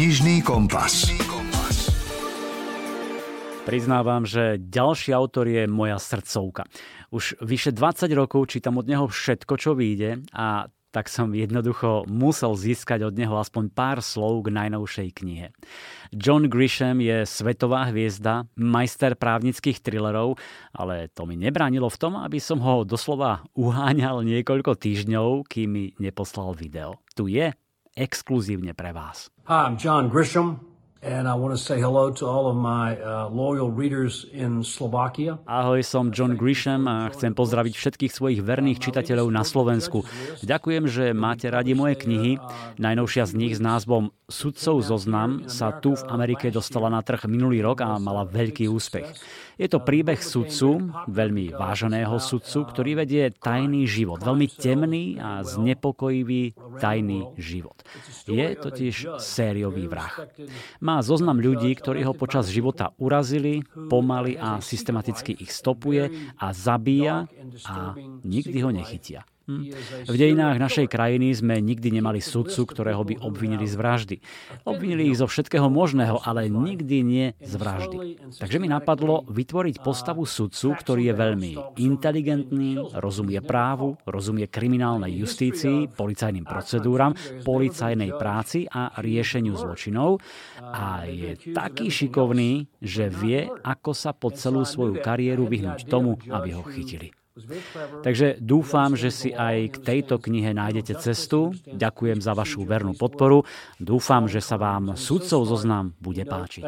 Knižný kompas. Priznávam, že ďalší autor je moja srdcovka. Už vyše 20 rokov čítam od neho všetko, čo vyjde a tak som jednoducho musel získať od neho aspoň pár slov k najnovšej knihe. John Grisham je svetová hviezda, majster právnických thrillerov, ale to mi nebránilo v tom, aby som ho doslova uháňal niekoľko týždňov, kým mi neposlal video. Tu je exkluzívne pre vás. Hi, I'm John Grisham. And I want to say hello to all of my uh, loyal readers in Slovakia. Ahoj, som John Grisham a chcem pozdraviť všetkých svojich verných čitateľov na Slovensku. Ďakujem, že máte radi moje knihy. Najnovšia z nich s názvom Sudcov zoznam sa tu v Amerike dostala na trh minulý rok a mala veľký úspech. Je to príbeh sudcu, veľmi váženého sudcu, ktorý vedie tajný život, veľmi temný a znepokojivý tajný život. Je totiž sériový vrah. Má zoznam ľudí, ktorí ho počas života urazili, pomaly a systematicky ich stopuje a zabíja a nikdy ho nechytia. Hm. V dejinách našej krajiny sme nikdy nemali sudcu, ktorého by obvinili z vraždy. Obvinili ich zo všetkého možného, ale nikdy nie z vraždy. Takže mi napadlo vytvoriť postavu sudcu, ktorý je veľmi inteligentný, rozumie právu, rozumie kriminálnej justícii, policajným procedúram, policajnej práci a riešeniu zločinov a je taký šikovný, že vie, ako sa po celú svoju kariéru vyhnúť tomu, aby ho chytili. Takže dúfam, že si aj k tejto knihe nájdete cestu. Ďakujem za vašu vernú podporu. Dúfam, že sa vám sudcov zoznam bude páčiť.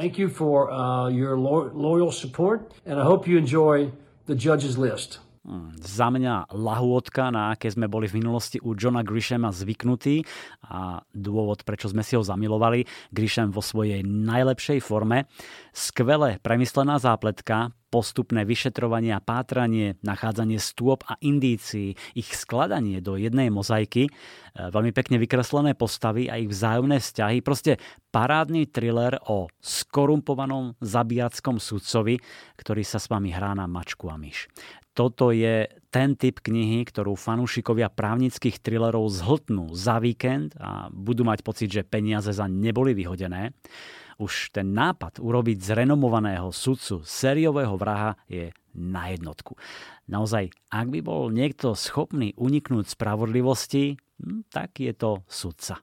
Uh, za mňa lahôdka, na aké sme boli v minulosti u Johna Grishama zvyknutí a dôvod, prečo sme si ho zamilovali, Grisham vo svojej najlepšej forme. Skvelé premyslená zápletka, postupné vyšetrovanie a pátranie, nachádzanie stôp a indícií, ich skladanie do jednej mozaiky, e, veľmi pekne vykreslené postavy a ich vzájomné vzťahy, proste parádny thriller o skorumpovanom zabijackom sudcovi, ktorý sa s vami hrá na mačku a myš. Toto je ten typ knihy, ktorú fanúšikovia právnických thrillerov zhltnú za víkend a budú mať pocit, že peniaze za neboli vyhodené. Už ten nápad urobiť z renomovaného sudcu sériového vraha je na jednotku. Naozaj, ak by bol niekto schopný uniknúť spravodlivosti, hm, tak je to sudca.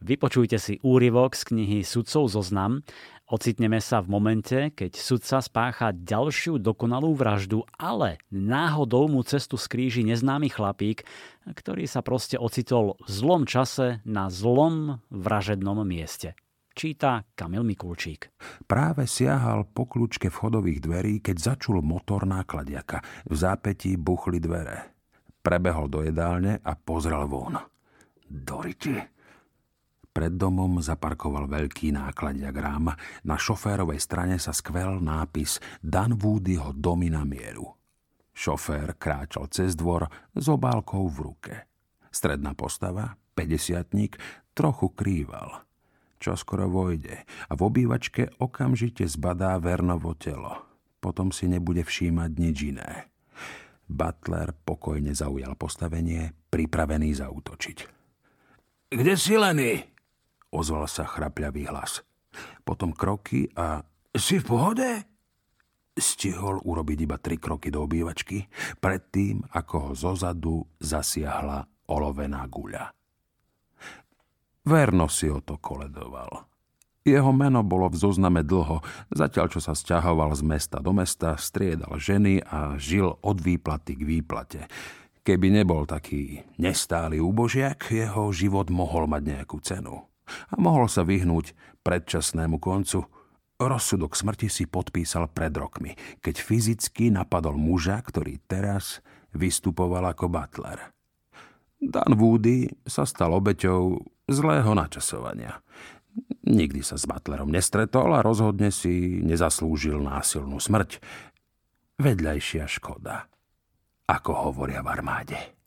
Vypočujte si úryvok z knihy Sudcov zoznam. Ocitneme sa v momente, keď sudca spácha ďalšiu dokonalú vraždu, ale náhodou mu cestu skríži neznámy chlapík, ktorý sa proste ocitol v zlom čase na zlom vražednom mieste číta Kamil Mikulčík. Práve siahal po kľúčke vchodových dverí, keď začul motor nákladiaka. V zápetí buchli dvere. Prebehol do jedálne a pozrel von. Doriti. Pred domom zaparkoval veľký nákladiak rám. Na šoférovej strane sa skvel nápis Dan Woodyho domy na mieru. Šofér kráčal cez dvor s obálkou v ruke. Stredná postava, 50 trochu krýval čo skoro vojde a v obývačke okamžite zbadá Vernovo telo. Potom si nebude všímať nič iné. Butler pokojne zaujal postavenie, pripravený zautočiť. Kde si Lenny? Ozval sa chrapľavý hlas. Potom kroky a... Si v pohode? Stihol urobiť iba tri kroky do obývačky, predtým, ako ho zozadu zasiahla olovená guľa. Verno si o to koledoval. Jeho meno bolo v zozname dlho, zatiaľ čo sa sťahoval z mesta do mesta, striedal ženy a žil od výplaty k výplate. Keby nebol taký nestály úbožiak, jeho život mohol mať nejakú cenu. A mohol sa vyhnúť predčasnému koncu. Rozsudok smrti si podpísal pred rokmi, keď fyzicky napadol muža, ktorý teraz vystupoval ako butler. Dan Woody sa stal obeťou zlého načasovania. Nikdy sa s Butlerom nestretol a rozhodne si nezaslúžil násilnú smrť. Vedľajšia škoda, ako hovoria v armáde.